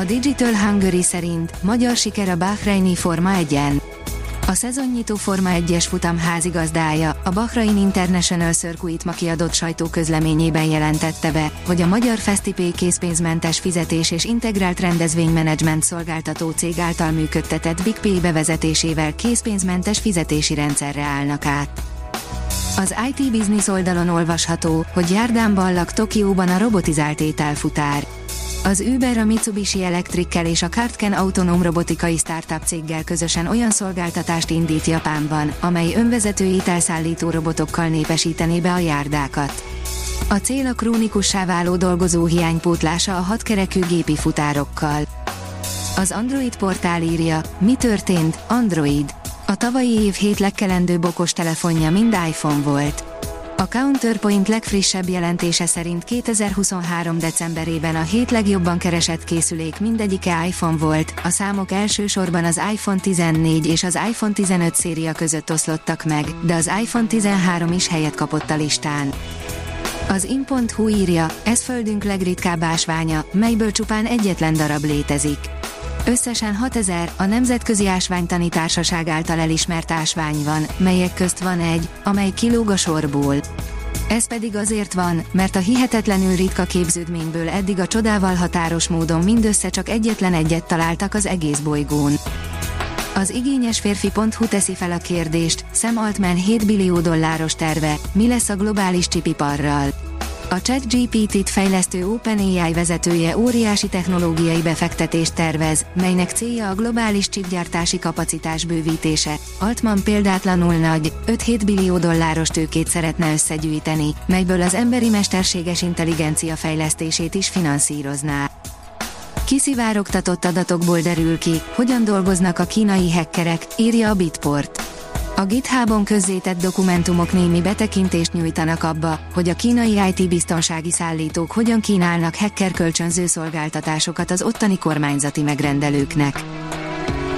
A Digital Hungary szerint magyar siker a Bahreini Forma 1-en. A szezonnyitó Forma 1-es futam házigazdája, a Bahrain International Circuit ma kiadott sajtóközleményében jelentette be, hogy a magyar Festipay készpénzmentes fizetés és integrált rendezvénymenedzsment szolgáltató cég által működtetett Big Pay bevezetésével készpénzmentes fizetési rendszerre állnak át. Az IT Business oldalon olvasható, hogy járdán ballak Tokióban a robotizált ételfutár. Az Uber a Mitsubishi Electrickel és a Kartken autonóm robotikai startup céggel közösen olyan szolgáltatást indít Japánban, amely önvezető ételszállító robotokkal népesítené be a járdákat. A cél a krónikussá váló dolgozó hiánypótlása a hatkerekű gépi futárokkal. Az Android portál írja, mi történt, Android. A tavalyi év hét legkelendőbb okos telefonja mind iPhone volt. A Counterpoint legfrissebb jelentése szerint 2023. decemberében a hét legjobban keresett készülék mindegyike iPhone volt, a számok elsősorban az iPhone 14 és az iPhone 15 széria között oszlottak meg, de az iPhone 13 is helyet kapott a listán. Az in.hu írja, ez földünk legritkább ásványa, melyből csupán egyetlen darab létezik. Összesen 6000 a Nemzetközi Ásványtani Társaság által elismert ásvány van, melyek közt van egy, amely kilóg a sorból. Ez pedig azért van, mert a hihetetlenül ritka képződményből eddig a csodával határos módon mindössze csak egyetlen egyet találtak az egész bolygón. Az igényes férfi.hu teszi fel a kérdést, Sam Altman 7 billió dolláros terve, mi lesz a globális csipiparral. A ChatGPT-t fejlesztő OpenAI vezetője óriási technológiai befektetést tervez, melynek célja a globális chipgyártási kapacitás bővítése. Altman példátlanul nagy, 5-7 billió dolláros tőkét szeretne összegyűjteni, melyből az emberi mesterséges intelligencia fejlesztését is finanszírozná. Kiszivárogtatott adatokból derül ki, hogyan dolgoznak a kínai hackerek, írja a Bitport. A GitHubon közzétett dokumentumok némi betekintést nyújtanak abba, hogy a kínai IT biztonsági szállítók hogyan kínálnak hacker kölcsönző szolgáltatásokat az ottani kormányzati megrendelőknek.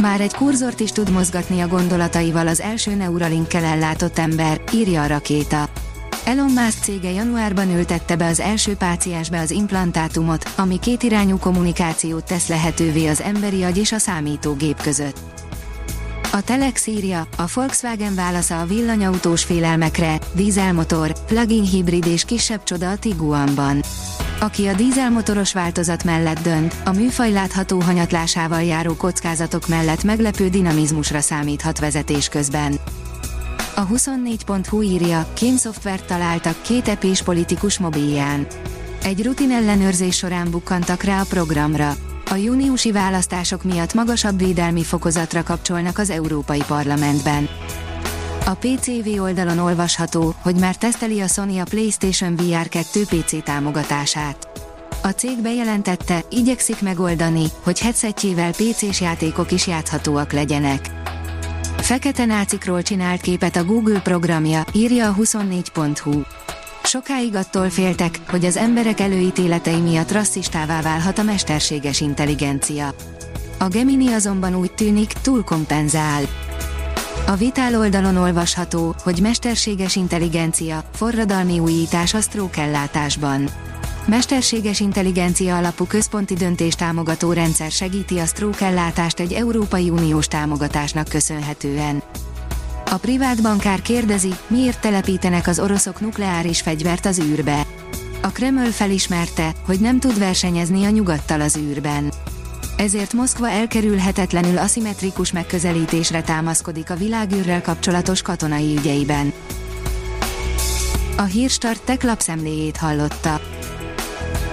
Már egy kurzort is tud mozgatni a gondolataival az első Neuralinkkel ellátott ember, írja a rakéta. Elon Musk cége januárban ültette be az első páciensbe az implantátumot, ami kétirányú kommunikációt tesz lehetővé az emberi agy és a számítógép között. A Telex írja, a Volkswagen válasza a villanyautós félelmekre, dízelmotor, plug-in hibrid és kisebb csoda a Tiguanban. Aki a dízelmotoros változat mellett dönt, a műfaj látható hanyatlásával járó kockázatok mellett meglepő dinamizmusra számíthat vezetés közben. A 24.hu írja, kémszoftvert találtak két epés politikus mobilján. Egy rutin ellenőrzés során bukkantak rá a programra. A júniusi választások miatt magasabb védelmi fokozatra kapcsolnak az Európai Parlamentben. A PCV oldalon olvasható, hogy már teszteli a Sony a PlayStation VR 2 PC támogatását. A cég bejelentette, igyekszik megoldani, hogy headsetjével PC-s játékok is játszhatóak legyenek. Fekete nácikról csinált képet a Google programja, írja a 24.hu. Sokáig attól féltek, hogy az emberek előítéletei miatt rasszistává válhat a mesterséges intelligencia. A Gemini azonban úgy tűnik, túl kompenzál. A Vitál oldalon olvasható, hogy mesterséges intelligencia, forradalmi újítás a sztrókellátásban. Mesterséges intelligencia alapú központi döntés támogató rendszer segíti a sztrókellátást egy Európai Uniós támogatásnak köszönhetően. A privát bankár kérdezi, miért telepítenek az oroszok nukleáris fegyvert az űrbe. A Kreml felismerte, hogy nem tud versenyezni a nyugattal az űrben. Ezért Moszkva elkerülhetetlenül aszimmetrikus megközelítésre támaszkodik a világűrrel kapcsolatos katonai ügyeiben. A Hírstart tech lapszemléjét hallotta.